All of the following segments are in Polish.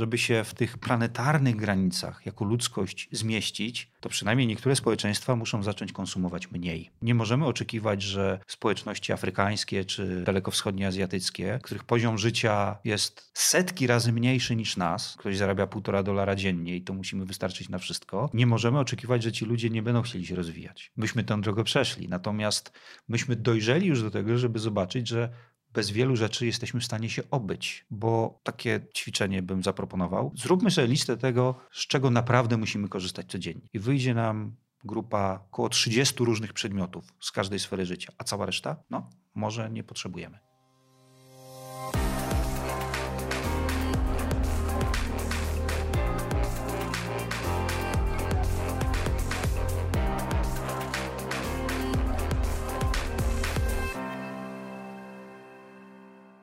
żeby się w tych planetarnych granicach jako ludzkość zmieścić, to przynajmniej niektóre społeczeństwa muszą zacząć konsumować mniej. Nie możemy oczekiwać, że społeczności afrykańskie czy dalekowschodnie azjatyckie, których poziom życia jest setki razy mniejszy niż nas, ktoś zarabia półtora dolara dziennie i to musimy wystarczyć na wszystko, nie możemy oczekiwać, że ci ludzie nie będą chcieli się rozwijać. Myśmy tę drogę przeszli, natomiast myśmy dojrzeli już do tego, żeby zobaczyć, że bez wielu rzeczy jesteśmy w stanie się obyć, bo takie ćwiczenie bym zaproponował. Zróbmy sobie listę tego, z czego naprawdę musimy korzystać codziennie. I wyjdzie nam grupa około 30 różnych przedmiotów z każdej sfery życia, a cała reszta? No, może nie potrzebujemy.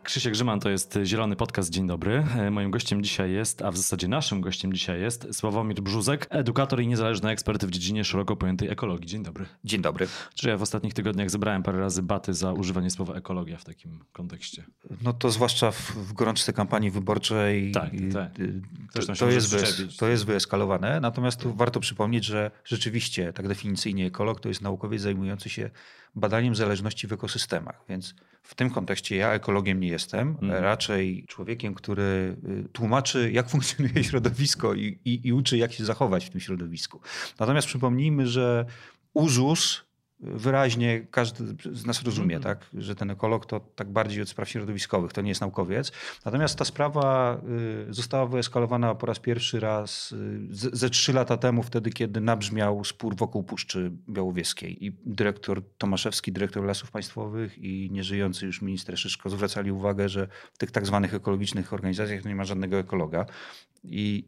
Krzysiek Grzyman to jest Zielony Podcast. Dzień dobry. E, moim gościem dzisiaj jest, a w zasadzie naszym gościem dzisiaj jest Sławomir Brzuzek, edukator i niezależny ekspert w dziedzinie szeroko pojętej ekologii. Dzień dobry. Dzień dobry. Czy ja w ostatnich tygodniach zebrałem parę razy baty za używanie słowa ekologia w takim kontekście? No to zwłaszcza w, w gorączce kampanii wyborczej. Tak, tak. To, to, jest wyes, to jest wyeskalowane. Natomiast tu warto przypomnieć, że rzeczywiście tak definicyjnie ekolog to jest naukowiec zajmujący się badaniem zależności w ekosystemach. Więc w tym kontekście ja ekologiem nie jestem, mm. raczej człowiekiem, który y, tłumaczy, jak funkcjonuje środowisko i, i, i uczy, jak się zachować w tym środowisku. Natomiast przypomnijmy, że UZUS wyraźnie każdy z nas rozumie, mm. tak, że ten ekolog to tak bardziej od spraw środowiskowych, to nie jest naukowiec. Natomiast ta sprawa y, została wyeskalowana po raz pierwszy raz y, ze trzy lata temu, wtedy kiedy nabrzmiał spór wokół Puszczy Białowieskiej i dyrektor Tomaszewski, dyrektor Lasów Państwowych i nieżyjący już minister Szyszko zwracali uwagę, że w tych tak zwanych ekologicznych organizacjach nie ma żadnego ekologa. I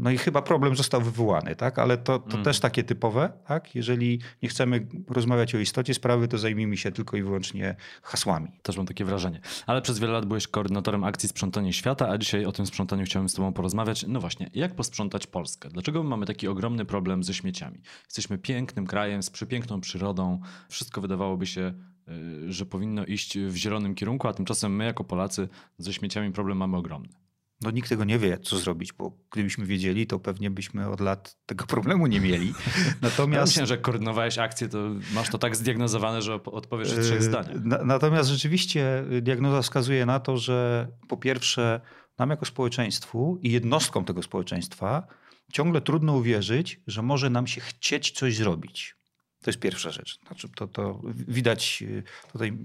no i chyba problem został wywołany, tak? ale to, to mm. też takie typowe. Tak? Jeżeli nie chcemy rozmawiać o istocie sprawy, to zajmijmy się tylko i wyłącznie hasłami. Też mam takie wrażenie. Ale przez wiele lat byłeś koordynatorem akcji Sprzątanie Świata, a dzisiaj o tym sprzątaniu chciałem z Tobą porozmawiać. No właśnie, jak posprzątać Polskę? Dlaczego mamy taki ogromny problem ze śmieciami? Jesteśmy pięknym krajem, z przepiękną przyrodą. Wszystko wydawałoby się y, że powinno iść w zielonym kierunku, a tymczasem my jako Polacy ze śmieciami problem mamy ogromny. No nikt tego nie wie, co zrobić, bo gdybyśmy wiedzieli, to pewnie byśmy od lat tego problemu nie mieli. Natomiast... Myślę, że koordynowałeś akcję, to masz to tak zdiagnozowane, że odpowiesz w trzech yy, zdaniach. Natomiast rzeczywiście diagnoza wskazuje na to, że po pierwsze nam jako społeczeństwu i jednostkom tego społeczeństwa ciągle trudno uwierzyć, że może nam się chcieć coś zrobić. To jest pierwsza rzecz. Znaczy to, to widać, yy, tutaj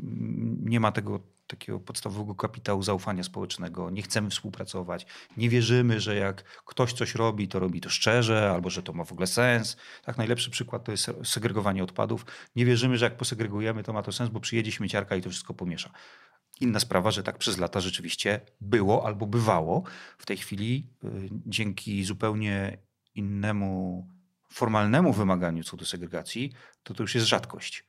nie ma tego takiego podstawowego kapitału zaufania społecznego. Nie chcemy współpracować. Nie wierzymy, że jak ktoś coś robi, to robi to szczerze, albo że to ma w ogóle sens. Tak, najlepszy przykład to jest segregowanie odpadów. Nie wierzymy, że jak posegregujemy, to ma to sens, bo przyjedzie śmieciarka i to wszystko pomiesza. Inna sprawa, że tak przez lata rzeczywiście było albo bywało. W tej chwili y, dzięki zupełnie innemu formalnemu wymaganiu co do segregacji, to to już jest rzadkość.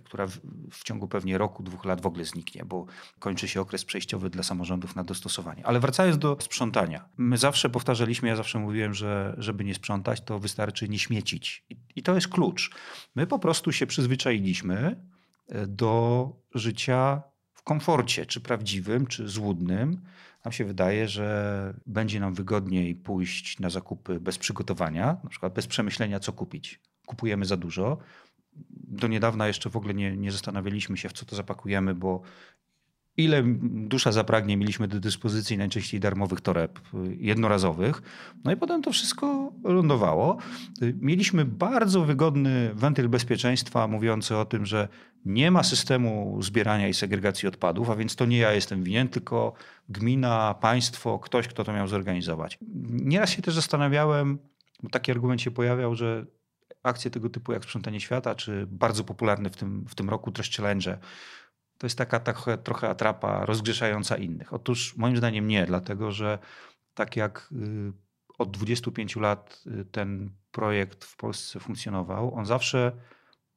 Która w, ciągu pewnie roku, dwóch lat w ogóle zniknie, bo kończy się okres przejściowy dla samorządów na dostosowanie. Ale wracając do sprzątania. My zawsze powtarzaliśmy, ja zawsze mówiłem, że żeby nie sprzątać, to wystarczy nie śmiecić. I, i to jest klucz. My po prostu się przyzwyczailiśmy y, do życia w komforcie, czy prawdziwym, czy złudnym. Nam się wydaje, że będzie nam wygodniej pójść na zakupy bez przygotowania, na przykład bez przemyślenia, co kupić. Kupujemy za dużo, do niedawna jeszcze w ogóle nie, nie zastanawialiśmy się, w co to zapakujemy, bo ile dusza zapragnie, mieliśmy do dyspozycji najczęściej darmowych toreb y, jednorazowych. No i potem to wszystko lądowało. Y, mieliśmy bardzo wygodny wentyl bezpieczeństwa mówiący o tym, że nie ma systemu zbierania i segregacji odpadów, a więc to nie ja jestem winien, tylko gmina, państwo, ktoś, kto to miał zorganizować. Nieraz się też zastanawiałem, bo taki argument się pojawiał, że akcje tego typu jak Sprzątanie Świata, czy bardzo popularny w tym, w tym roku Trash Challenge, to jest taka trochę, trochę atrapa rozgrzeszająca innych. Otóż moim zdaniem nie, dlatego że tak jak y, od 25 lat y, ten projekt w Polsce funkcjonował, on zawsze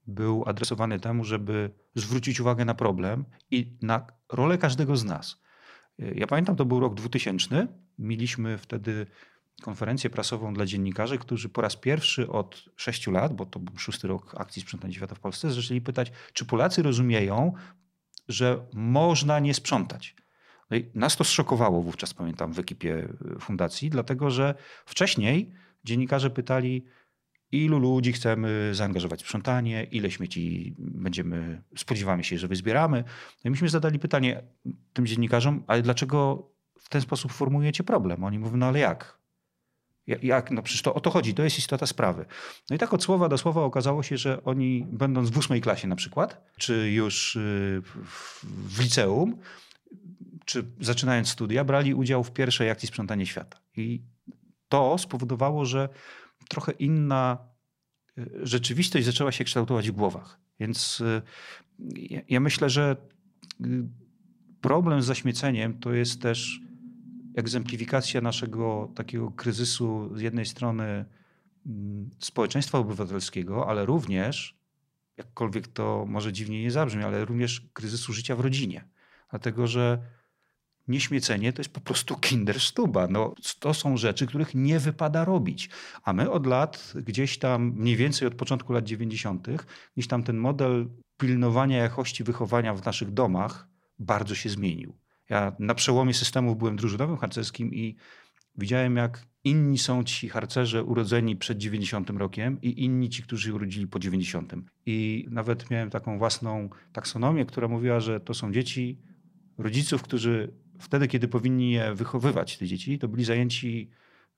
był adresowany temu, żeby zwrócić uwagę na problem i na rolę każdego z nas. Y, ja pamiętam, to był rok 2000. Mieliśmy wtedy konferencję prasową dla dziennikarzy, którzy po raz pierwszy od sześciu lat, bo to był szósty rok akcji Sprzątania Świata w Polsce, zaczęli pytać, czy Polacy rozumieją, że można nie sprzątać. No nas to zszokowało wówczas, pamiętam, w ekipie fundacji, dlatego że wcześniej dziennikarze pytali, ilu ludzi chcemy zaangażować w sprzątanie, ile śmieci będziemy, spodziewamy się, że wyzbieramy. No i myśmy zadali pytanie tym dziennikarzom, ale dlaczego w ten sposób formujecie problem? Oni mówią, no ale jak? Jak? No przecież to o to chodzi, to jest istota sprawy. No i tak od słowa do słowa okazało się, że oni będąc w ósmej klasie na przykład, czy już y, w liceum, czy zaczynając studia, brali udział w pierwszej akcji sprzątanie świata. I to spowodowało, że trochę inna y, rzeczywistość zaczęła się kształtować w głowach. Więc y, ja myślę, że problem z zaśmieceniem to jest też egzemplifikacja naszego takiego kryzysu z jednej strony mm, społeczeństwa obywatelskiego, ale również, jakkolwiek to może dziwnie nie zabrzmi, ale również kryzysu życia w rodzinie. Dlatego, że nieśmiecenie to jest po prostu kinderstuba. No, to są rzeczy, których nie wypada robić. A my od lat, gdzieś tam, mniej więcej od początku lat 90., gdzieś tam ten model pilnowania jakości wychowania w naszych domach bardzo się zmienił. Ja na przełomie systemów byłem drużynowym harcerskim i widziałem, jak inni są ci harcerze urodzeni przed 90 rokiem i inni ci, którzy urodzili po 90. I nawet miałem taką własną taksonomię, która mówiła, że to są dzieci rodziców, którzy wtedy, kiedy powinni je wychowywać, te dzieci, to byli zajęci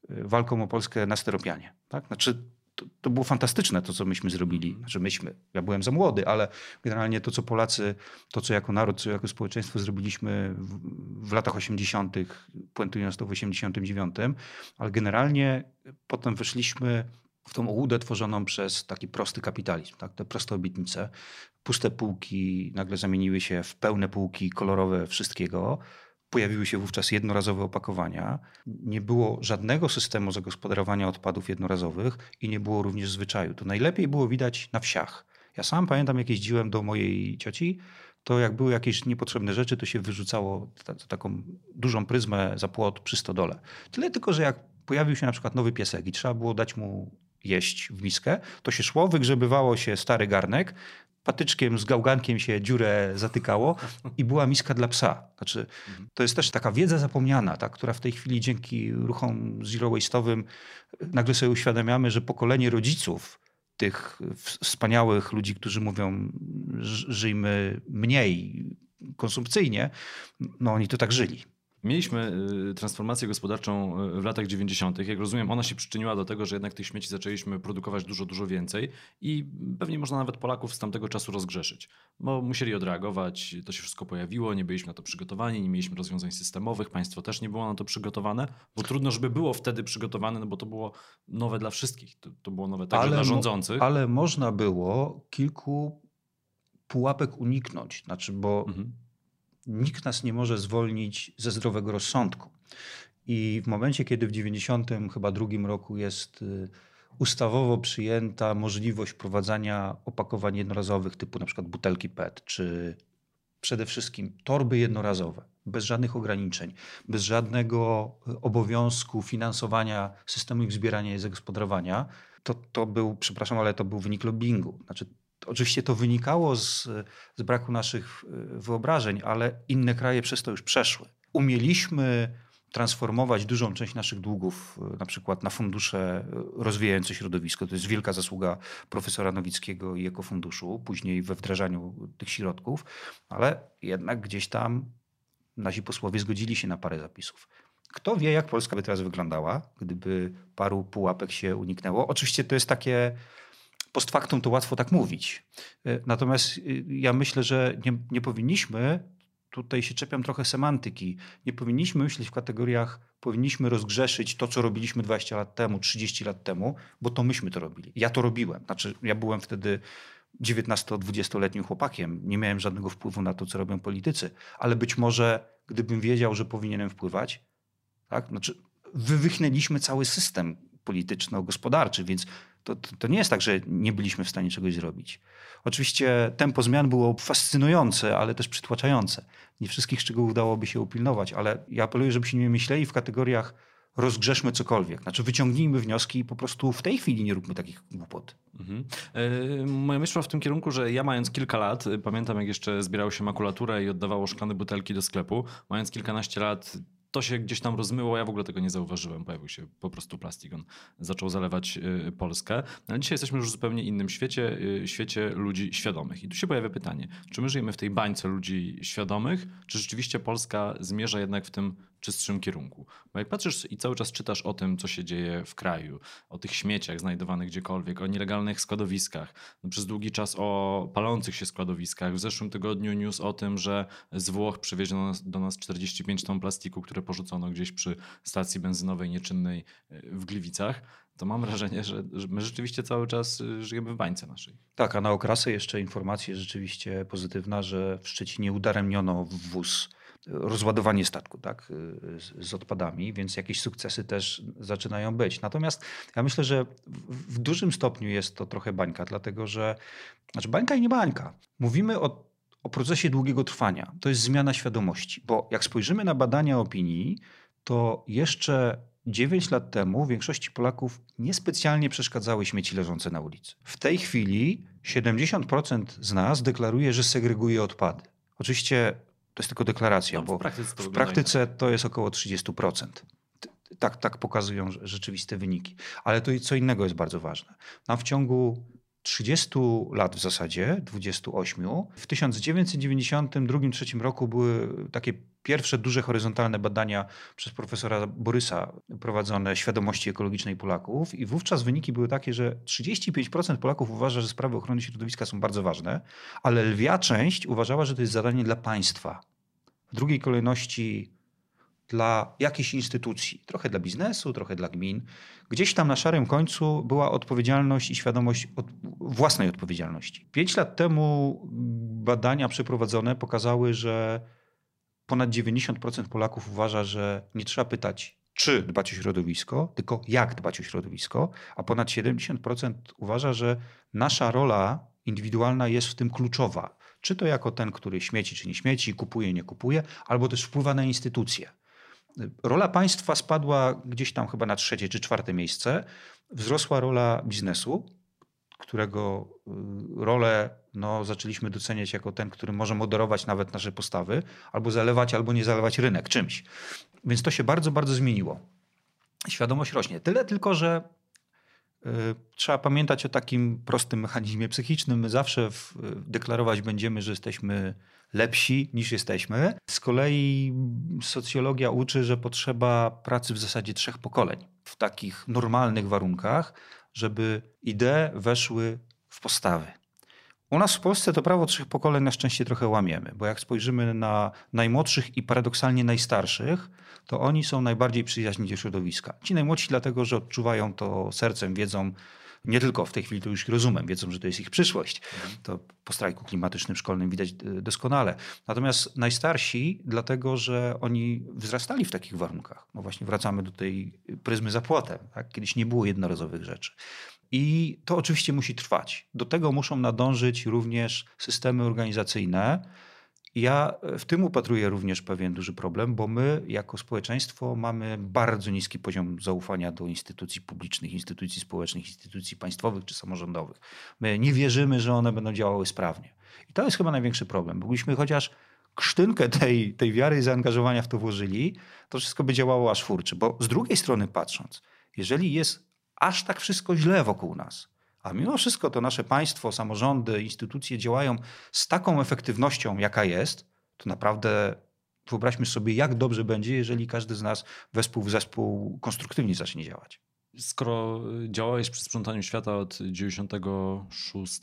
e, walką o Polskę na steropianie. Tak? Znaczy, to, to, było fantastyczne to, co myśmy zrobili. Znaczy myśmy, ja byłem za młody, ale generalnie to, co Polacy, to, co jako naród, co jako społeczeństwo zrobiliśmy w, w latach 80., puentując to w 89., ale generalnie potem weszliśmy w tą ołudę tworzoną przez taki prosty kapitalizm, tak? te proste obietnice. Puste półki nagle zamieniły się w pełne półki kolorowe wszystkiego. Pojawiły się wówczas jednorazowe opakowania. Nie było żadnego systemu zagospodarowania odpadów jednorazowych i nie było również zwyczaju. To najlepiej było widać na wsiach. Ja sam pamiętam, jak jeździłem do mojej cioci, to jak były jakieś niepotrzebne rzeczy, to się wyrzucało taką dużą pryzmę za płot przy stodole. Tyle tylko, że jak pojawił się na przykład nowy piesek i trzeba było dać mu jeść w miskę, to się szło, wygrzebywało się stary garnek, patyczkiem z gałgankiem się dziurę zatykało i była miska dla psa. Znaczy, to jest też taka wiedza zapomniana, ta, która w tej chwili dzięki ruchom zero waste'owym nagle sobie uświadamiamy, że pokolenie rodziców tych wspaniałych ludzi, którzy mówią żyjmy mniej konsumpcyjnie, no oni to tak żyli. Mieliśmy y, transformację gospodarczą y, w latach 90. Jak rozumiem, ona się przyczyniła do tego, że jednak tych śmieci zaczęliśmy produkować dużo, dużo więcej i pewnie można nawet Polaków z tamtego czasu rozgrzeszyć, bo musieli odreagować, to się wszystko pojawiło, nie byliśmy na to przygotowani, nie mieliśmy rozwiązań systemowych, państwo też nie było na to przygotowane, bo trudno, żeby było wtedy przygotowane, no bo to było nowe dla wszystkich, to, to było nowe także ale dla rządzących. Ale można było kilku pułapek uniknąć, znaczy, bo mhm nikt nas nie może zwolnić ze zdrowego rozsądku. I w momencie, kiedy w 90 chyba drugim roku jest y, ustawowo przyjęta możliwość wprowadzania opakowań jednorazowych typu na przykład butelki PET, czy przede wszystkim torby jednorazowe, bez żadnych ograniczeń, bez żadnego y, obowiązku finansowania systemu ich zbierania i zagospodarowania, to, to był, przepraszam, ale to był wynik lobbingu. Znaczy, Oczywiście to wynikało z, z braku naszych e, wyobrażeń, ale inne kraje przez to już przeszły. Umieliśmy transformować dużą część naszych długów, e, na przykład na fundusze e, rozwijające środowisko. To jest wielka zasługa profesora Nowickiego i Ekofunduszu, później we wdrażaniu tych środków, ale jednak gdzieś tam nasi posłowie zgodzili się na parę zapisów. Kto wie, jak Polska by teraz wyglądała, gdyby paru pułapek się uniknęło? Oczywiście to jest takie post factum to łatwo tak mówić. E, natomiast y, ja myślę, że nie, nie powinniśmy, tutaj się czepiam trochę semantyki, nie powinniśmy myśleć w kategoriach, powinniśmy rozgrzeszyć to, co robiliśmy 20 lat temu, 30 lat temu, bo to myśmy to robili. Ja to robiłem. Znaczy, ja byłem wtedy 19-20-letnim chłopakiem. Nie miałem żadnego wpływu na to, co robią politycy, ale być może gdybym wiedział, że powinienem wpływać, tak? Znaczy, wywychnęliśmy cały system polityczno-gospodarczy, więc to, to, nie jest tak, że nie byliśmy w stanie czegoś zrobić. Oczywiście tempo zmian było fascynujące, ale też przytłaczające. Nie wszystkich szczegółów dałoby się upilnować, ale ja apeluję, żebyśmy nie myśleli w kategoriach rozgrzeszmy cokolwiek. Znaczy wyciągnijmy wnioski i po prostu w tej chwili nie róbmy takich głupot. Mhm. E, moja myśl w tym kierunku, że ja mając kilka lat, pamiętam jak jeszcze zbierało się makulaturę i oddawało szklane butelki do sklepu, mając kilkanaście lat to się gdzieś tam rozmyło, ja w ogóle tego nie zauważyłem. Pojawił się po prostu plastik, on zaczął zalewać y, Polskę. No, ale dzisiaj jesteśmy już w zupełnie innym świecie, y, świecie ludzi świadomych. I tu się pojawia pytanie, czy my żyjemy w tej bańce ludzi świadomych, czy rzeczywiście Polska zmierza jednak w tym czystszym kierunku. Bo jak patrzysz i cały czas czytasz o tym, co się dzieje w kraju, o tych śmieciach znajdowanych gdziekolwiek, o nielegalnych składowiskach, no przez długi czas o palących się składowiskach. W zeszłym tygodniu news o tym, że z Włoch przywieziono do nas 45 ton plastiku, które porzucono gdzieś przy stacji benzynowej nieczynnej e, w Gliwicach to mam wrażenie, że, my rzeczywiście cały czas e, żyjemy w bańce naszej. Tak, a na okrasę jeszcze informacja rzeczywiście pozytywna, że w Szczecinie udaremniono wóz rozładowanie statku tak, z, z, odpadami, więc jakieś sukcesy też zaczynają być. Natomiast ja myślę, że w, w dużym stopniu jest to trochę bańka, dlatego że, znaczy bańka i nie bańka. Mówimy o, o procesie długiego trwania. To jest zmiana świadomości, bo jak spojrzymy na badania opinii, to jeszcze 9 lat temu większości Polaków niespecjalnie przeszkadzały śmieci leżące na ulicy. W tej chwili 70% z nas deklaruje, że segreguje odpady. Oczywiście to jest tylko deklaracja, no, bo w praktyce, to, w praktyce to jest około 30%. Tak, tak pokazują rzeczywiste wyniki. Ale to co innego jest bardzo ważne. Nam w ciągu 30 lat w zasadzie, 28, w 1992-1993 roku były takie pierwsze duże horyzontalne badania przez profesora Borysa prowadzone świadomości ekologicznej Polaków i wówczas wyniki były takie, że 35% Polaków uważa, że sprawy ochrony środowiska są bardzo ważne, ale lwia część uważała, że to jest zadanie dla państwa. W drugiej kolejności dla jakiejś instytucji, trochę dla biznesu, trochę dla gmin. Gdzieś tam na szarym końcu była odpowiedzialność i świadomość od własnej odpowiedzialności. Pięć lat temu badania przeprowadzone pokazały, że ponad 90% Polaków uważa, że nie trzeba pytać, czy dbać o środowisko, tylko jak dbać o środowisko, a ponad 70% uważa, że nasza rola indywidualna jest w tym kluczowa. Czy to jako ten, który śmieci czy nie śmieci, kupuje, nie kupuje, albo też wpływa na instytucje. Rola państwa spadła gdzieś tam chyba na trzecie czy czwarte miejsce. Wzrosła rola biznesu, którego y, rolę no, zaczęliśmy doceniać jako ten, który może moderować nawet nasze postawy, albo zalewać, albo nie zalewać rynek czymś. Więc to się bardzo, bardzo zmieniło. Świadomość rośnie. Tyle tylko, że y, trzeba pamiętać o takim prostym mechanizmie psychicznym. My zawsze w, deklarować będziemy, że jesteśmy lepsi niż jesteśmy. Z kolei socjologia uczy, że potrzeba pracy w zasadzie trzech pokoleń w takich normalnych warunkach, żeby idee weszły w postawy. U nas w Polsce to prawo trzech pokoleń na szczęście trochę łamiemy, bo jak spojrzymy na najmłodszych i paradoksalnie najstarszych, to oni są najbardziej przyjaźni do środowiska. Ci najmłodsi dlatego, że odczuwają to sercem, wiedzą, nie tylko w tej chwili to już rozumem, wiedzą, że to jest ich przyszłość. To po strajku klimatycznym szkolnym widać e, doskonale. Natomiast najstarsi, dlatego że oni wzrastali w takich warunkach. No właśnie wracamy do tej pryzmy za płotem. Tak? Kiedyś nie było jednorazowych rzeczy. I to oczywiście musi trwać. Do tego muszą nadążyć również systemy organizacyjne, ja w tym upatruję również pewien duży problem, bo my jako społeczeństwo mamy bardzo niski poziom zaufania do instytucji publicznych, instytucji społecznych, instytucji państwowych czy samorządowych. My nie wierzymy, że one będą działały sprawnie. I to jest chyba największy problem. Bo gdybyśmy chociaż krztynkę tej, tej wiary i zaangażowania w to włożyli, to wszystko by działało aż furczy. Bo z drugiej strony patrząc, jeżeli jest aż tak wszystko źle wokół nas, a mimo wszystko to nasze państwo, samorządy, instytucje działają z taką efektywnością, jaka jest, to naprawdę wyobraźmy sobie, jak dobrze będzie, jeżeli każdy z nas wespół w zespół konstruktywnie zacznie działać. Skoro działałeś przy sprzątaniu świata od 96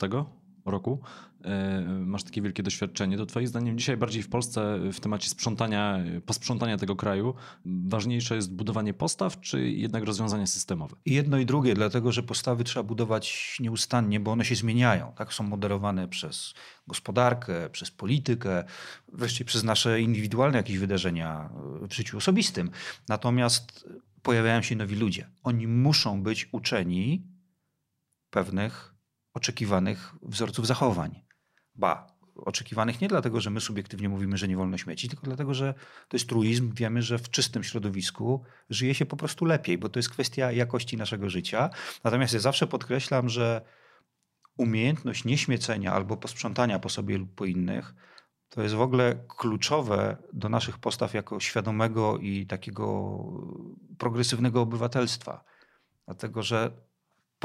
roku, e, masz takie wielkie doświadczenie, to twoim zdaniem dzisiaj bardziej w Polsce w temacie sprzątania, posprzątania tego kraju ważniejsze jest budowanie postaw, czy jednak rozwiązania systemowe? Jedno i drugie, dlatego że postawy trzeba budować nieustannie, bo one się zmieniają. Tak są moderowane przez gospodarkę, przez politykę, wreszcie przez nasze indywidualne jakieś wydarzenia w życiu osobistym. Natomiast pojawiają się nowi ludzie. Oni muszą być uczeni pewnych oczekiwanych wzorców zachowań. Ba, oczekiwanych nie dlatego, że my subiektywnie mówimy, że nie wolno śmieci, tylko dlatego, że to jest truizm. Wiemy, że w czystym środowisku żyje się po prostu lepiej, bo to jest kwestia jakości naszego życia. Natomiast ja zawsze podkreślam, że umiejętność nieśmiecenia albo posprzątania po sobie lub po innych to jest w ogóle kluczowe do naszych postaw jako świadomego i takiego progresywnego obywatelstwa. Dlatego, że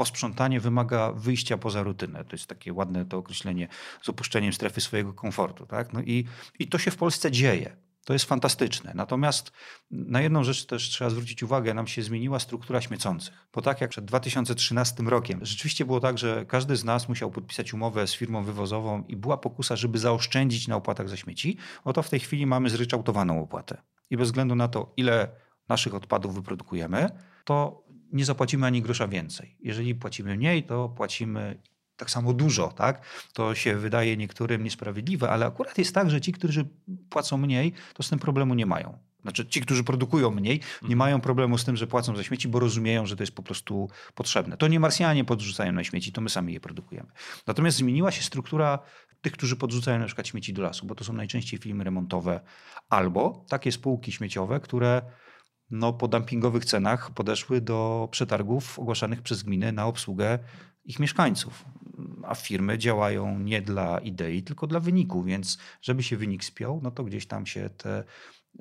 posprzątanie wymaga wyjścia poza rutynę. To jest takie ładne to określenie z opuszczeniem strefy swojego komfortu. Tak? No i, I to się w Polsce dzieje. To jest fantastyczne. Natomiast na jedną rzecz też trzeba zwrócić uwagę, nam się zmieniła struktura śmiecących. Bo tak jak przed 2013 rokiem, rzeczywiście było tak, że każdy z nas musiał podpisać umowę z firmą wywozową i była pokusa, żeby zaoszczędzić na opłatach za śmieci. Oto w tej chwili mamy zryczałtowaną opłatę. I bez względu na to, ile naszych odpadów wyprodukujemy, to nie zapłacimy ani grosza więcej. Jeżeli płacimy mniej, to płacimy tak samo dużo, tak? To się wydaje niektórym niesprawiedliwe, ale akurat jest tak, że ci, którzy płacą mniej, to z tym problemu nie mają. Znaczy ci, którzy produkują mniej, nie Mhm. mają problemu z tym, że płacą za śmieci, bo rozumieją, że to jest po prostu potrzebne. To nie Marsjanie podrzucają na śmieci, to my sami je produkujemy. Natomiast zmieniła się struktura tych, którzy podrzucają na przykład śmieci do lasu, bo to są najczęściej firmy remontowe albo takie spółki śmieciowe, które no, po dumpingowych cenach podeszły do przetargów ogłaszanych przez gminy na obsługę ich mieszkańców. A firmy działają nie dla idei, tylko dla wyniku, więc żeby się wynik spiął, no to gdzieś tam się te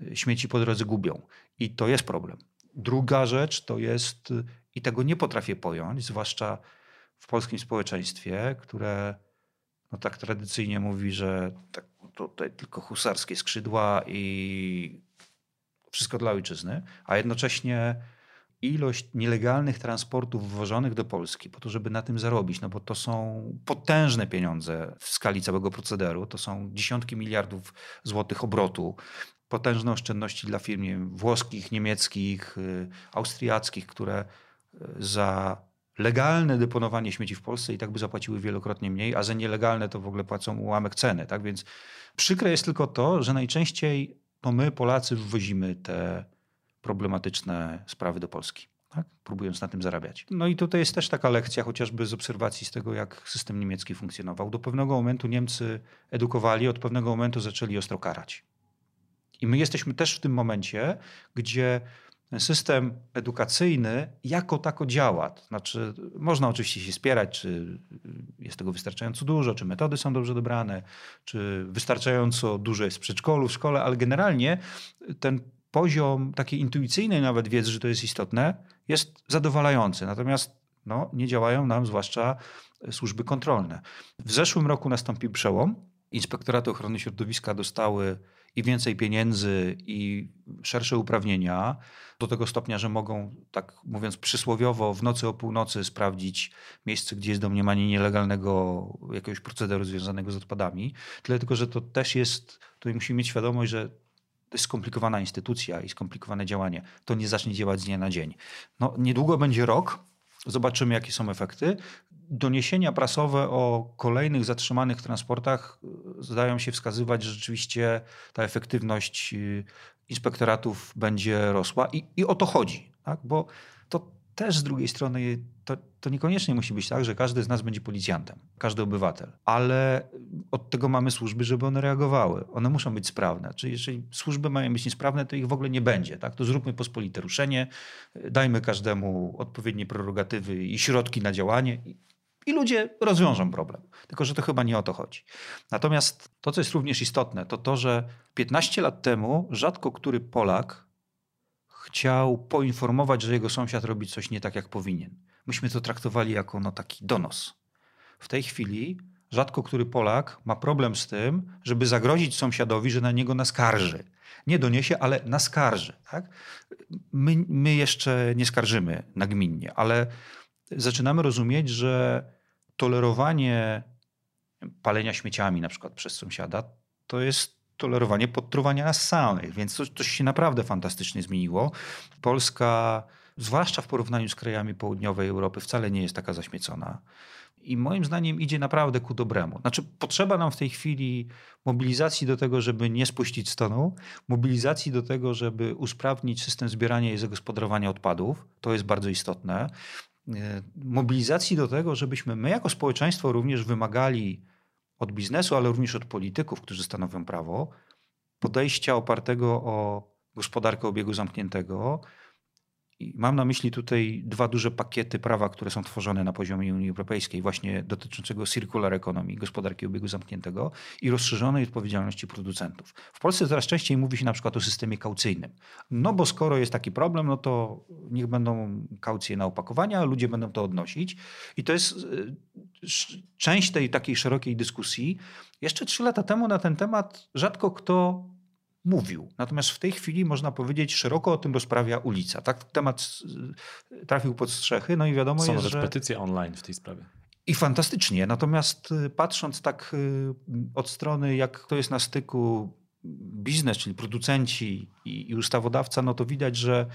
y, śmieci po drodze gubią. I to jest problem. Druga rzecz to jest, y, i tego nie potrafię pojąć, zwłaszcza w polskim społeczeństwie, które no tak tradycyjnie mówi, że tak, tutaj tylko husarskie skrzydła i wszystko dla ojczyzny, a jednocześnie ilość nielegalnych transportów wwożonych do Polski po to, żeby na tym zarobić, no bo to są potężne pieniądze w skali całego procederu, to są dziesiątki miliardów złotych obrotu, potężne oszczędności dla firm włoskich, niemieckich, y, austriackich, które y, za legalne deponowanie śmieci w Polsce i tak by zapłaciły wielokrotnie mniej, a za nielegalne to w ogóle płacą ułamek ceny. Tak więc przykre jest tylko to, że najczęściej to my, Polacy, wwozimy te problematyczne sprawy do Polski. Tak? Próbując na tym zarabiać. No i tutaj jest też taka lekcja, chociażby z obserwacji z tego, jak system niemiecki funkcjonował. Do pewnego momentu Niemcy edukowali, od pewnego momentu zaczęli ostro karać. I my jesteśmy też w tym momencie, gdzie ten system edukacyjny jako tako działa. To znaczy, można oczywiście się spierać, czy jest tego wystarczająco dużo, czy metody są dobrze dobrane, czy wystarczająco dużo jest w przedszkolu, w szkole, ale generalnie ten poziom takiej intuicyjnej nawet wiedzy, że to jest istotne, jest zadowalający. Natomiast no, nie działają nam zwłaszcza służby kontrolne. W zeszłym roku nastąpił przełom. Inspektoraty Ochrony Środowiska dostały i więcej pieniędzy, i szersze uprawnienia, do tego stopnia, że mogą, tak mówiąc przysłowiowo, w nocy o północy sprawdzić miejsce, gdzie jest domniemanie nielegalnego jakiegoś procederu związanego z odpadami. Tyle tylko, że to też jest, tutaj musimy mieć świadomość, że to jest skomplikowana instytucja i skomplikowane działanie. To nie zacznie działać z dnia na dzień. No, niedługo będzie rok, zobaczymy jakie są efekty. Doniesienia prasowe o kolejnych zatrzymanych transportach y, zdają się wskazywać, że rzeczywiście ta efektywność y, inspektoratów będzie rosła i, i o to chodzi, tak? bo to też z drugiej strony to, to niekoniecznie musi być tak, że każdy z nas będzie policjantem, każdy obywatel, ale od tego mamy służby, żeby one reagowały. One muszą być sprawne. Czyli jeżeli służby mają być niesprawne, to ich w ogóle nie będzie. Tak? To zróbmy pospolite ruszenie, dajmy każdemu odpowiednie prerogatywy i środki na działanie i ludzie rozwiążą problem. Tylko, że to chyba nie o to chodzi. Natomiast to, co jest również istotne, to to, że 15 lat temu rzadko który Polak chciał poinformować, że jego sąsiad robi coś nie tak, jak powinien. Myśmy to traktowali jako no, taki donos. W tej chwili rzadko który Polak ma problem z tym, żeby zagrozić sąsiadowi, że na niego naskarży. Nie doniesie, ale naskarży. Tak? My, my jeszcze nie skarżymy nagminnie, ale zaczynamy rozumieć, że tolerowanie palenia śmieciami na przykład przez sąsiada to jest tolerowanie podtruwania nas samych, więc coś, coś się naprawdę fantastycznie zmieniło. Polska, zwłaszcza w porównaniu z krajami południowej Europy, wcale nie jest taka zaśmiecona. I moim zdaniem idzie naprawdę ku dobremu. Znaczy, potrzeba nam w tej chwili mobilizacji do tego, żeby nie spuścić stonu, mobilizacji do tego, żeby usprawnić system zbierania i zagospodarowania odpadów. To jest bardzo istotne. Mobilizacji do tego, żebyśmy my jako społeczeństwo również wymagali od biznesu, ale również od polityków, którzy stanowią prawo, podejścia opartego o gospodarkę obiegu zamkniętego, mam na myśli tutaj dwa duże pakiety prawa, które są tworzone na poziomie Unii Europejskiej, właśnie dotyczącego circular economy, gospodarki obiegu zamkniętego i rozszerzonej odpowiedzialności producentów. W Polsce coraz częściej mówi się na przykład o systemie kaucyjnym. No bo skoro jest taki problem, no to niech będą kaucje na opakowania, ludzie będą to odnosić. I to jest y, część tej takiej szerokiej dyskusji. Jeszcze trzy lata temu na ten temat rzadko kto mówił. Natomiast w tej chwili można powiedzieć, szeroko o tym rozprawia ulica. Tak temat y, trafił pod strzechy, no i wiadomo Są jest, że... petycje online w tej sprawie. I fantastycznie. Natomiast y, patrząc tak y, od strony, jak to jest na styku biznes, czyli producenci i, i ustawodawca, no to widać, że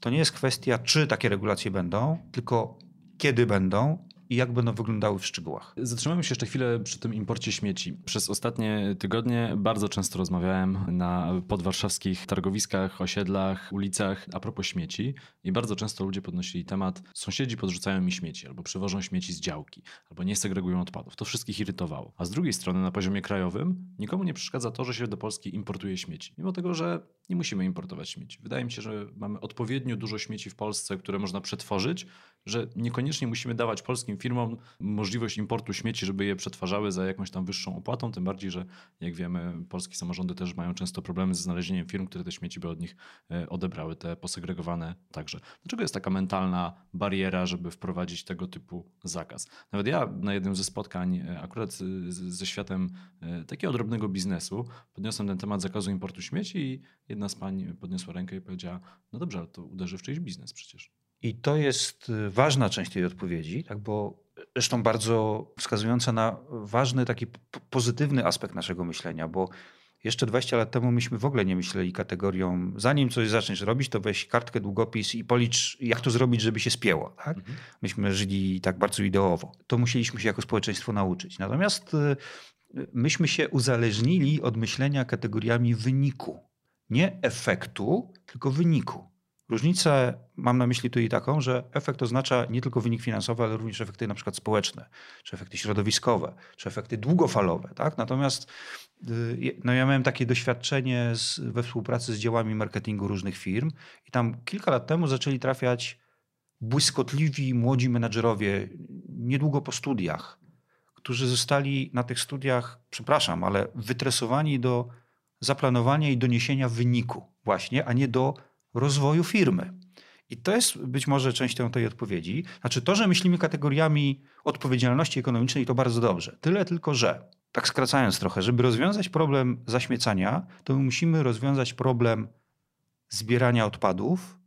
to nie jest kwestia, czy takie regulacje będą, tylko kiedy będą i jak będą wyglądały w szczegółach. Zatrzymajmy się jeszcze chwilę przy tym imporcie śmieci. Przez ostatnie tygodnie bardzo często rozmawiałem na podwarszawskich targowiskach, osiedlach, ulicach a propos śmieci i bardzo często ludzie podnosili temat sąsiedzi podrzucają mi śmieci albo przywożą śmieci z działki albo nie segregują odpadów. To wszystkich irytowało. A z drugiej strony na poziomie krajowym nikomu nie przeszkadza to, że się do Polski importuje śmieci. Mimo tego, że nie musimy importować śmieci. Wydaje mi się, że mamy odpowiednio dużo śmieci w Polsce, które można przetworzyć, że niekoniecznie musimy dawać polskim firmom możliwość importu śmieci, żeby je przetwarzały za jakąś tam wyższą opłatą, tym bardziej, że jak wiemy, polskie samorządy też mają często problemy ze znalezieniem firm, które te śmieci by od nich e, odebrały, te posegregowane także. Dlaczego jest taka mentalna bariera, żeby wprowadzić tego typu zakaz? Nawet ja na jednym ze spotkań, e, akurat ze światem e, takiego drobnego biznesu, podniosłem ten temat zakazu importu śmieci i jedna z pań podniosła rękę i powiedziała, no dobrze, ale to uderzy w czyjś biznes przecież. I to jest y, ważna część tej odpowiedzi, tak, bo zresztą bardzo wskazująca na ważny taki pozytywny aspekt naszego myślenia, bo jeszcze 20 lat temu myśmy w ogóle nie myśleli kategorią, zanim coś zaczniesz robić, to weź kartkę, długopis i policz, jak to zrobić, żeby się spięło. Tak? Mhm. Myśmy żyli tak bardzo ideowo. To musieliśmy się jako społeczeństwo nauczyć. Natomiast y, myśmy się uzależnili od myślenia kategoriami wyniku. Nie efektu, tylko wyniku. Różnicę mam na myśli tutaj taką, że efekt oznacza nie tylko wynik finansowy, ale również efekty na przykład społeczne, czy efekty środowiskowe, czy efekty długofalowe. Tak? Natomiast y, no ja miałem takie doświadczenie z, we współpracy z działami marketingu różnych firm i tam kilka lat temu zaczęli trafiać błyskotliwi młodzi menedżerowie niedługo po studiach, którzy zostali na tych studiach, przepraszam, ale wytresowani do zaplanowania i doniesienia wyniku właśnie, a nie do rozwoju firmy. I to jest być może częścią tej odpowiedzi. Znaczy to, że myślimy kategoriami odpowiedzialności ekonomicznej to bardzo dobrze. Tyle tylko, że tak skracając trochę, żeby rozwiązać problem zaśmiecania, to my musimy rozwiązać problem zbierania odpadów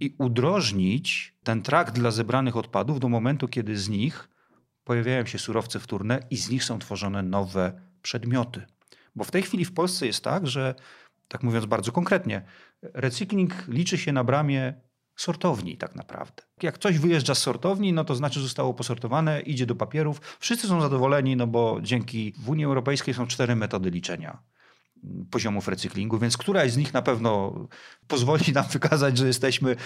i udrożnić ten trakt dla zebranych odpadów do momentu, kiedy z nich pojawiają się surowce wtórne i z nich są tworzone nowe przedmioty. Bo w tej chwili w Polsce jest tak, że tak mówiąc bardzo konkretnie, recykling liczy się na bramie sortowni tak naprawdę. Jak coś wyjeżdża z sortowni, no to znaczy zostało posortowane, idzie do papierów. Wszyscy są zadowoleni, no bo dzięki w Unii Europejskiej są cztery metody liczenia poziomów recyklingu, więc któraś z nich na pewno pozwoli nam wykazać, że jesteśmy,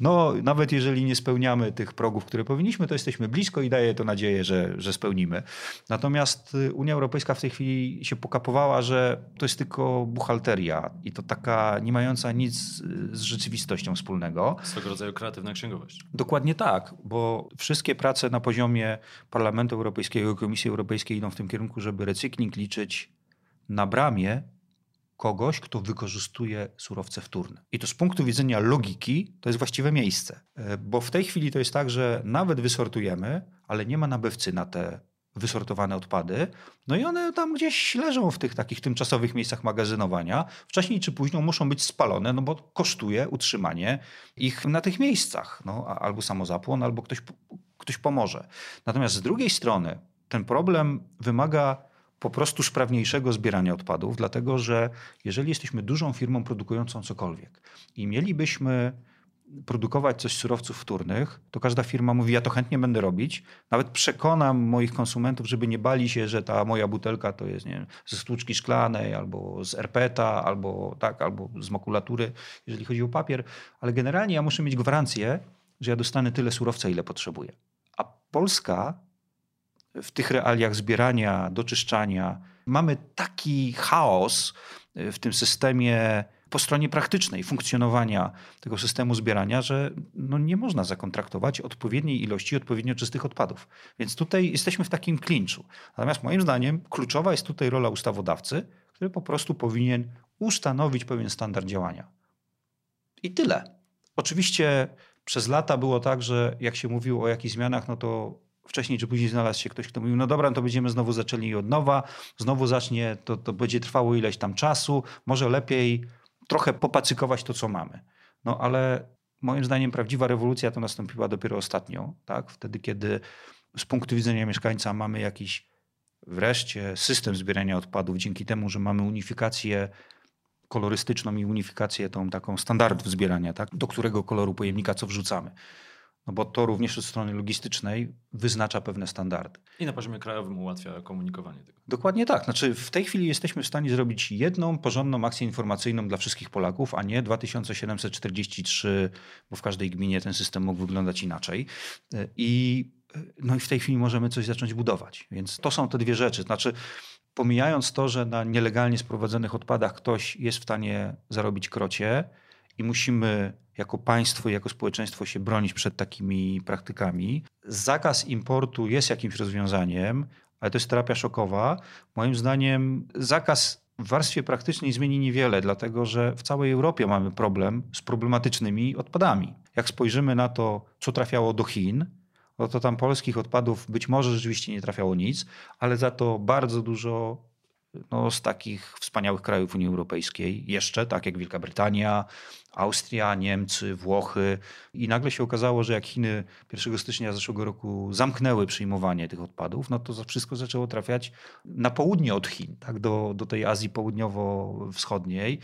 no nawet jeżeli nie spełniamy tych progów, które powinniśmy, to jesteśmy blisko i daje to nadzieję, że, że spełnimy. Natomiast Unia Europejska w tej chwili się pokapowała, że to jest tylko buchalteria i to taka nie mająca nic z rzeczywistością wspólnego. Swego rodzaju kreatywna księgowość. Dokładnie tak, bo wszystkie prace na poziomie Parlamentu Europejskiego i Komisji Europejskiej idą w tym kierunku, żeby recykling liczyć na bramie kogoś, kto wykorzystuje surowce wtórne. I to z punktu widzenia logiki to jest właściwe miejsce, e, bo w tej chwili to jest tak, że nawet wysortujemy, ale nie ma nabywcy na te wysortowane odpady, no i one tam gdzieś leżą w tych takich tymczasowych miejscach magazynowania. Wcześniej czy później muszą być spalone, no bo kosztuje utrzymanie ich na tych miejscach. No, albo samozapłon, albo ktoś, ktoś pomoże. Natomiast z drugiej strony ten problem wymaga po prostu sprawniejszego zbierania odpadów, dlatego że jeżeli jesteśmy dużą firmą produkującą cokolwiek i mielibyśmy produkować coś z surowców wtórnych, to każda firma mówi, ja to chętnie będę robić. Nawet przekonam moich konsumentów, żeby nie bali się, że ta moja butelka to jest nie wiem, ze stłuczki szklanej, albo z erpeta, albo tak, albo z makulatury, jeżeli chodzi o papier. Ale generalnie ja muszę mieć gwarancję, że ja dostanę tyle surowca, ile potrzebuję. A Polska w tych realiach zbierania, doczyszczania. Mamy taki chaos w tym systemie po stronie praktycznej funkcjonowania tego systemu zbierania, że no nie można zakontraktować odpowiedniej ilości odpowiednio czystych odpadów. Więc tutaj jesteśmy w takim klinczu. Natomiast moim zdaniem kluczowa jest tutaj rola ustawodawcy, który po prostu powinien ustanowić pewien standard działania. I tyle. Oczywiście przez lata było tak, że jak się mówiło o jakichś zmianach, no to wcześniej czy później znalazł się ktoś, kto mówił, no dobra, no to będziemy znowu zaczęli od nowa, znowu zacznie, to, to będzie trwało ileś tam czasu, może lepiej trochę popacykować to, co mamy. No ale moim zdaniem prawdziwa rewolucja to nastąpiła dopiero ostatnio, tak? wtedy kiedy z punktu widzenia mieszkańca mamy jakiś wreszcie system zbierania odpadów, dzięki temu, że mamy unifikację kolorystyczną i unifikację tą taką standardów zbierania, tak? do którego koloru pojemnika co wrzucamy. No bo to również od strony logistycznej wyznacza pewne standardy. I na poziomie krajowym ułatwia komunikowanie tego. Dokładnie tak. Znaczy w tej chwili jesteśmy w stanie zrobić jedną porządną akcję informacyjną dla wszystkich Polaków, a nie 2743, bo w każdej gminie ten system mógł wyglądać inaczej. I, no i w tej chwili możemy coś zacząć budować. Więc to są te dwie rzeczy. Znaczy pomijając to, że na nielegalnie sprowadzonych odpadach ktoś jest w stanie zarobić krocie i musimy jako państwo i jako społeczeństwo się bronić przed takimi praktykami. Zakaz importu jest jakimś rozwiązaniem, ale to jest terapia szokowa. Moim zdaniem zakaz w warstwie praktycznej zmieni niewiele, dlatego że w całej Europie mamy problem z problematycznymi odpadami. Jak spojrzymy na to, co trafiało do Chin, no to tam polskich odpadów być może rzeczywiście nie trafiało nic, ale za to bardzo dużo no, z takich wspaniałych krajów Unii Europejskiej, jeszcze tak jak Wielka Brytania, Austria, Niemcy, Włochy. I nagle się okazało, że jak Chiny 1 stycznia zeszłego roku zamknęły przyjmowanie tych odpadów, no to wszystko zaczęło trafiać na południe od Chin, tak, do, do tej Azji Południowo-Wschodniej.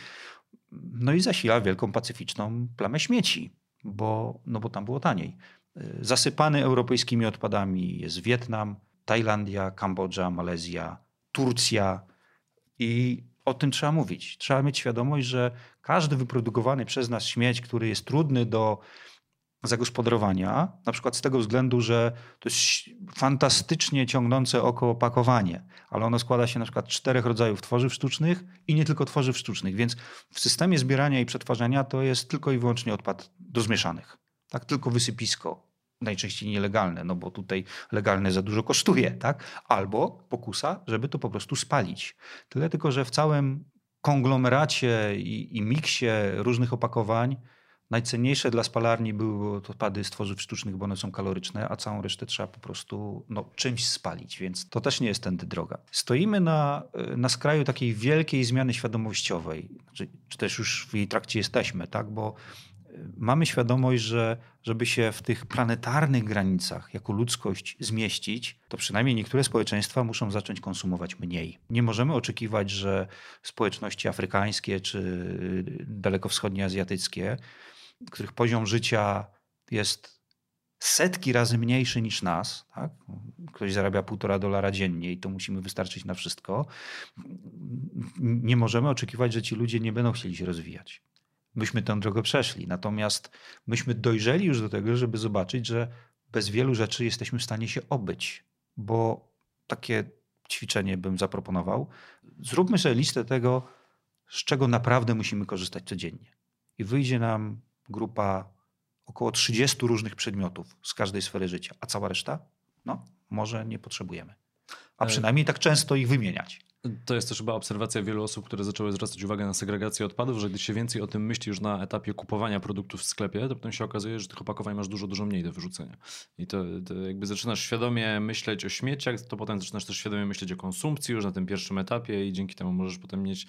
No i zasila wielką pacyficzną plamę śmieci, bo, no bo tam było taniej. Zasypany europejskimi odpadami jest Wietnam, Tajlandia, Kambodża, Malezja, Turcja, i o tym trzeba mówić. Trzeba mieć świadomość, że każdy wyprodukowany przez nas śmieć, który jest trudny do zagospodarowania, na przykład z tego względu, że to jest fantastycznie ciągnące oko opakowanie, ale ono składa się na przykład czterech rodzajów tworzyw sztucznych i nie tylko tworzyw sztucznych, więc w systemie zbierania i przetwarzania to jest tylko i wyłącznie odpad do zmieszanych. Tak, tylko wysypisko najczęściej nielegalne, no bo tutaj legalne za dużo kosztuje, tak? Albo pokusa, żeby to po prostu spalić. Tyle tylko, że w całym konglomeracie i, i miksie różnych opakowań najcenniejsze dla spalarni były odpady z tworzyw sztucznych, bo one są kaloryczne, a całą resztę trzeba po prostu no, czymś spalić, więc to też nie jest tędy droga. Stoimy na, na skraju takiej wielkiej zmiany świadomościowej, czy, czy też już w jej trakcie jesteśmy, tak? bo mamy świadomość, że żeby się w tych planetarnych granicach jako ludzkość zmieścić, to przynajmniej niektóre społeczeństwa muszą zacząć konsumować mniej. Nie możemy oczekiwać, że społeczności afrykańskie czy dalekowschodnie azjatyckie, których poziom życia jest setki razy mniejszy niż nas, tak? ktoś zarabia półtora dolara dziennie i to musimy wystarczyć na wszystko, nie możemy oczekiwać, że ci ludzie nie będą chcieli się rozwijać myśmy tę drogę przeszli. Natomiast myśmy dojrzeli już do tego, żeby zobaczyć, że bez wielu rzeczy jesteśmy w stanie się obyć, bo takie ćwiczenie bym zaproponował. Zróbmy sobie listę tego, z czego naprawdę musimy korzystać codziennie. I wyjdzie nam grupa około 30 różnych przedmiotów z każdej sfery życia, a cała reszta? No, może nie potrzebujemy. A e, przynajmniej tak często ich wymieniać. To jest też chyba obserwacja wielu osób, które zaczęły zwracać uwagę na segregację odpadów, że gdy się więcej o tym myśli już na etapie kupowania produktów w sklepie, to potem się okazuje, że tych opakowań masz dużo, dużo mniej do wyrzucenia. I to, to jakby zaczynasz świadomie myśleć o śmieciach, to potem zaczynasz też świadomie myśleć o konsumpcji już na tym pierwszym etapie i dzięki temu możesz potem mieć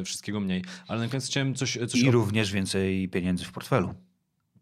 y, wszystkiego mniej. Ale na koniec chciałem coś... coś I o... również więcej pieniędzy w portfelu.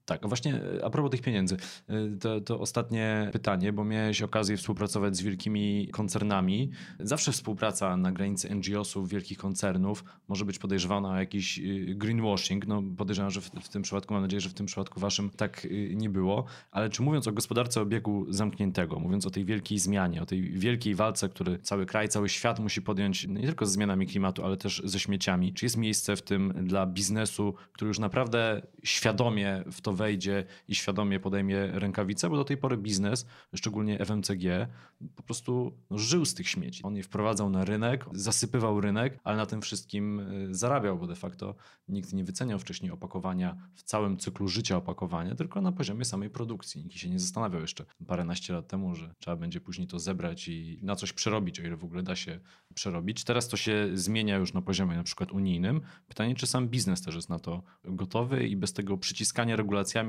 Tak, właśnie e, a propos tych pieniędzy, e, to, to, ostatnie pytanie, bo miałeś okazję współpracować z wielkimi koncernami. Zawsze współpraca na granicy NGO-sów, wielkich koncernów może być podejrzewana o jakiś y, greenwashing. No, podejrzewam, że w, w, tym przypadku, mam nadzieję, że w tym przypadku waszym tak nie było. Ale czy mówiąc o gospodarce obiegu zamkniętego, mówiąc o tej wielkiej zmianie, o tej wielkiej walce, który cały kraj, cały świat musi podjąć nie tylko ze zmianami klimatu, ale też ze śmieciami, czy jest miejsce w tym dla biznesu, który już naprawdę świadomie w to wejdzie i świadomie podejmie rękawice, bo do tej pory biznes, szczególnie FMCG, po prostu no, żył z tych śmieci. On je wprowadzał na rynek, zasypywał rynek, ale na tym wszystkim y, zarabiał, bo de facto nikt nie wyceniał wcześniej opakowania w całym cyklu życia opakowania, tylko na poziomie samej produkcji. Nikt się nie zastanawiał jeszcze paręnaście lat temu, że trzeba będzie później to zebrać i na coś przerobić, o ile w ogóle da się przerobić. Teraz to się zmienia już na poziomie na przykład unijnym. Pytanie, czy sam biznes też jest na to gotowy i bez tego przyciskania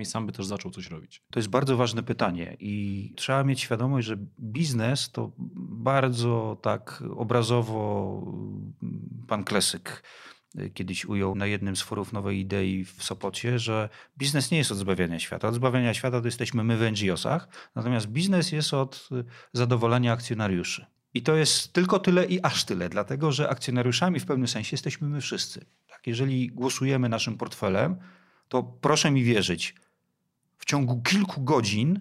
sam by też zaczął coś robić? To jest bardzo ważne pytanie i trzeba mieć świadomość, że biznes to bardzo tak obrazowo pan Klesyk kiedyś ujął na jednym z forów nowej idei w Sopocie, że biznes nie jest od zbawiania świata. Od zbawiania świata to jesteśmy my w NGO-sach, natomiast biznes jest od zadowolenia akcjonariuszy. I to jest tylko tyle i aż tyle, dlatego że akcjonariuszami w pewnym sensie jesteśmy my wszyscy. Tak, jeżeli głosujemy naszym portfelem, to proszę mi wierzyć, w ciągu kilku godzin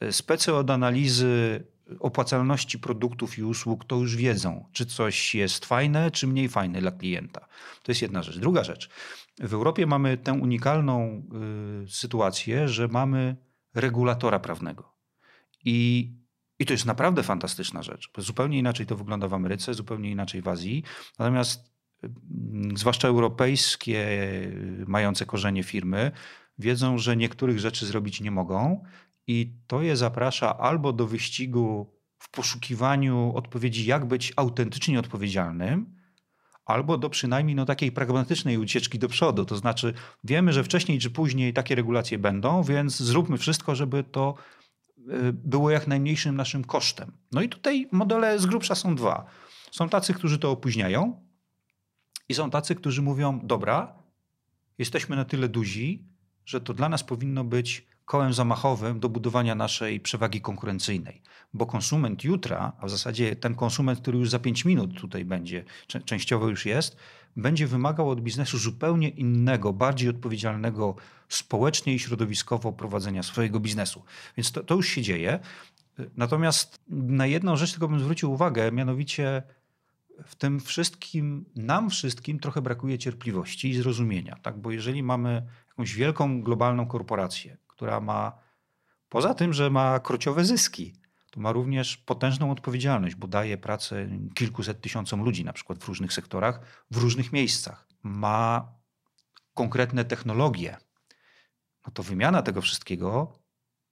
e, specy od analizy opłacalności produktów i usług to już wiedzą, czy coś jest fajne, czy mniej fajne dla klienta. To jest jedna rzecz. Druga rzecz. W Europie mamy tę unikalną y, sytuację, że mamy regulatora prawnego. I, I to jest naprawdę fantastyczna rzecz. Zupełnie inaczej to wygląda w Ameryce, zupełnie inaczej w Azji. Natomiast zwłaszcza europejskie, y, mające korzenie firmy, wiedzą, że niektórych rzeczy zrobić nie mogą i to je zaprasza albo do wyścigu w poszukiwaniu odpowiedzi, jak być autentycznie odpowiedzialnym, albo do przynajmniej no, takiej pragmatycznej ucieczki do przodu. To znaczy, wiemy, że wcześniej czy później takie regulacje będą, więc zróbmy wszystko, żeby to y, było jak najmniejszym naszym kosztem. No i tutaj modele z grubsza są dwa. Są tacy, którzy to opóźniają, i są tacy, którzy mówią: Dobra, jesteśmy na tyle duzi, że to dla nas powinno być kołem zamachowym do budowania naszej przewagi konkurencyjnej. Bo konsument jutra, a w zasadzie ten konsument, który już za 5 minut tutaj będzie, częściowo już jest, będzie wymagał od biznesu zupełnie innego, bardziej odpowiedzialnego społecznie i środowiskowo prowadzenia swojego biznesu. Więc to, to już się dzieje. Natomiast na jedną rzecz tylko bym zwrócił uwagę, mianowicie w tym wszystkim, nam wszystkim trochę brakuje cierpliwości i zrozumienia. Tak? Bo jeżeli mamy jakąś wielką globalną korporację, która ma, poza tym, że ma krociowe zyski, to ma również potężną odpowiedzialność, bo daje pracę kilkuset tysiącom ludzi, na przykład w różnych sektorach, w różnych miejscach. Ma konkretne technologie. No to wymiana tego wszystkiego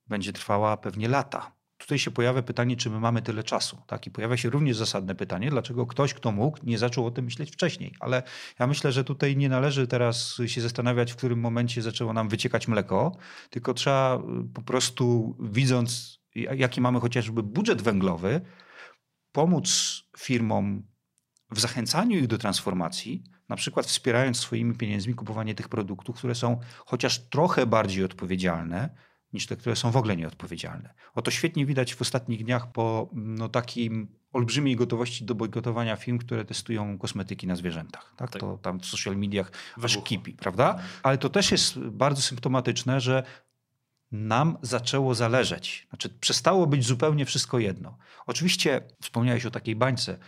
będzie trwała pewnie lata. Tutaj się pojawia pytanie, czy my mamy tyle czasu. Tak? I pojawia się również zasadne pytanie, dlaczego ktoś, kto mógł, nie zaczął o tym myśleć wcześniej. Ale ja myślę, że tutaj nie należy teraz się zastanawiać, w którym momencie zaczęło nam wyciekać mleko, tylko trzeba y, po prostu, widząc, jaki mamy chociażby budżet węglowy, pomóc firmom w zachęcaniu ich do transformacji, na przykład wspierając swoimi pieniędzmi kupowanie tych produktów, które są chociaż trochę bardziej odpowiedzialne, niż te, które są w ogóle nieodpowiedzialne. Oto świetnie widać w ostatnich dniach po no, takim olbrzymiej gotowości do bojkotowania firm, które testują kosmetyki na zwierzętach. Tak? tak. To tam w social mediach aż kipi, prawda? Ale to też jest bardzo symptomatyczne, że nam zaczęło zależeć. Znaczy przestało być zupełnie wszystko jedno. Oczywiście wspomniałeś o takiej bańce.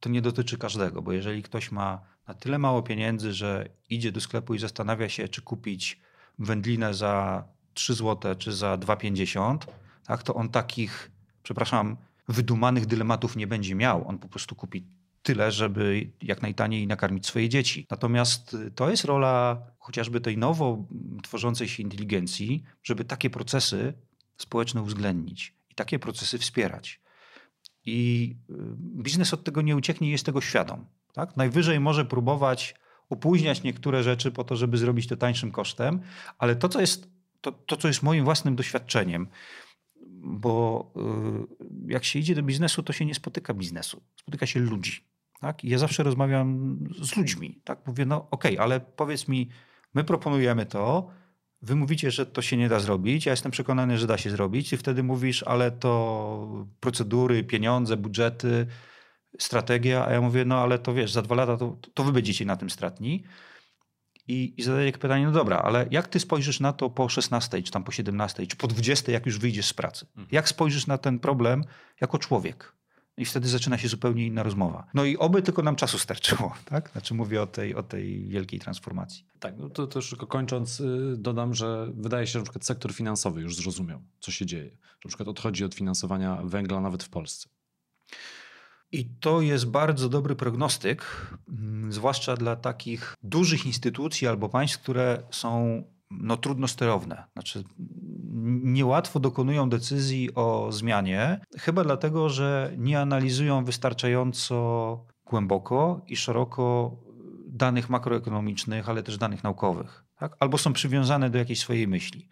To nie dotyczy każdego, bo jeżeli ktoś ma na tyle mało pieniędzy, że idzie do sklepu i zastanawia się, czy kupić wędlinę za 3 zł czy za 2,50, tak, to on takich, przepraszam, wydumanych dylematów nie będzie miał. On po prostu kupi tyle, żeby jak najtaniej nakarmić swoje dzieci. Natomiast to jest rola chociażby tej nowo tworzącej się inteligencji, żeby takie procesy społeczne uwzględnić i takie procesy wspierać. I y, biznes od tego nie ucieknie jest tego świadom. Tak? Najwyżej może próbować opóźniać niektóre rzeczy po to, żeby zrobić to tańszym kosztem, ale to, co jest to, to, co jest moim własnym doświadczeniem, bo y, jak się idzie do biznesu, to się nie spotyka biznesu, spotyka się ludzi. Tak? I ja zawsze rozmawiam z ludźmi. Tak? Mówię, no okej, okay, ale powiedz mi, my proponujemy to, wy mówicie, że to się nie da zrobić, ja jestem przekonany, że da się zrobić i wtedy mówisz, ale to procedury, pieniądze, budżety, strategia, a ja mówię, no ale to wiesz, za dwa lata to, to wy będziecie na tym stratni i, i zadaję pytanie, no dobra, ale jak ty spojrzysz na to po 16, czy tam po 17, czy po 20, jak już wyjdziesz z pracy? Mhm. Jak spojrzysz na ten problem jako człowiek? I wtedy zaczyna się zupełnie inna rozmowa. No i oby tylko nam czasu starczyło, tak? Znaczy mówię o tej, o tej wielkiej transformacji. Tak, no to też tylko kończąc, y, dodam, że wydaje się, że na przykład sektor finansowy już zrozumiał, co się dzieje. Na przykład odchodzi od finansowania węgla nawet w Polsce. I to jest bardzo dobry prognostyk, mm, zwłaszcza dla takich dużych instytucji albo państw, które są no, trudno sterowne. Znaczy, niełatwo dokonują decyzji o zmianie, chyba dlatego, że nie analizują wystarczająco głęboko i szeroko danych makroekonomicznych, ale też danych naukowych. Tak? Albo są przywiązane do jakiejś swojej myśli.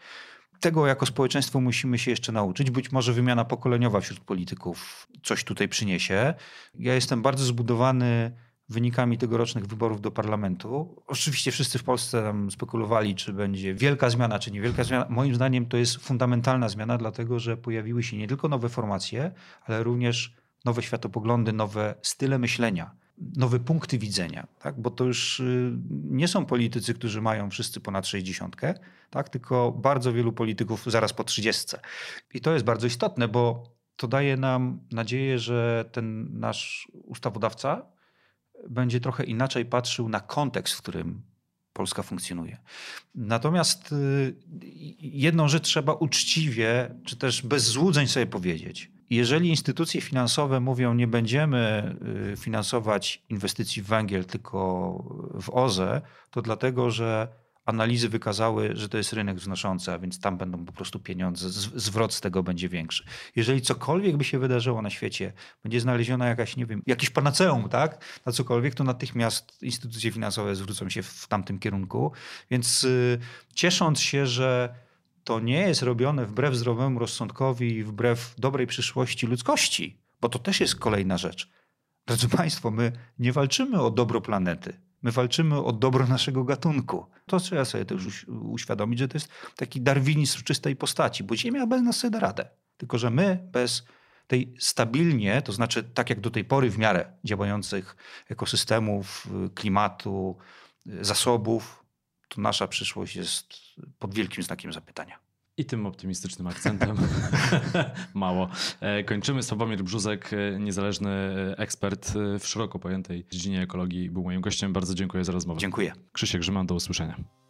Tego jako społeczeństwo musimy się jeszcze nauczyć. Być może wymiana pokoleniowa wśród polityków coś tutaj przyniesie. Ja jestem bardzo zbudowany wynikami tegorocznych wyborów do parlamentu. Oczywiście wszyscy w Polsce tam spekulowali, czy będzie wielka zmiana, czy niewielka zmiana. Moim zdaniem to jest fundamentalna zmiana, dlatego że pojawiły się nie tylko nowe formacje, ale również nowe światopoglądy, nowe style myślenia, nowe punkty widzenia. Tak? Bo to już y, nie są politycy, którzy mają wszyscy ponad 60, tak? tylko bardzo wielu polityków zaraz po 30. I to jest bardzo istotne, bo to daje nam nadzieję, że ten nasz ustawodawca będzie trochę inaczej patrzył na kontekst, w którym Polska funkcjonuje. Natomiast y, jedną rzecz trzeba uczciwie, czy też bez złudzeń sobie powiedzieć. Jeżeli instytucje finansowe mówią, nie będziemy y, finansować inwestycji w węgiel, tylko w OZE, to dlatego, że analizy wykazały, że to jest rynek wznoszący, a więc tam będą po prostu pieniądze, zwrot z tego będzie większy. Jeżeli cokolwiek by się wydarzyło na świecie, będzie znaleziona jakaś, nie wiem, jakiś panaceum, tak, na cokolwiek, to natychmiast instytucje finansowe zwrócą się w tamtym kierunku. Więc y, ciesząc się, że to nie jest robione wbrew zdrowemu rozsądkowi i wbrew dobrej przyszłości ludzkości, bo to też jest kolejna rzecz. Drodzy Państwo, my nie walczymy o dobro planety. My walczymy o dobro naszego gatunku. To trzeba sobie też uświadomić, że to jest taki darwinizm w czystej postaci, bo Ziemia bez nas sobie da radę. Tylko, że my bez tej stabilnie, to znaczy tak jak do tej pory w miarę działających ekosystemów, klimatu, zasobów, to nasza przyszłość jest pod wielkim znakiem zapytania. I tym optymistycznym akcentem mało. E, kończymy. Sławomir Brzuzek, e, niezależny e, ekspert w szeroko pojętej dziedzinie ekologii, był moim gościem. Bardzo dziękuję za rozmowę. Dziękuję. Krzysiek Grzyman, do usłyszenia.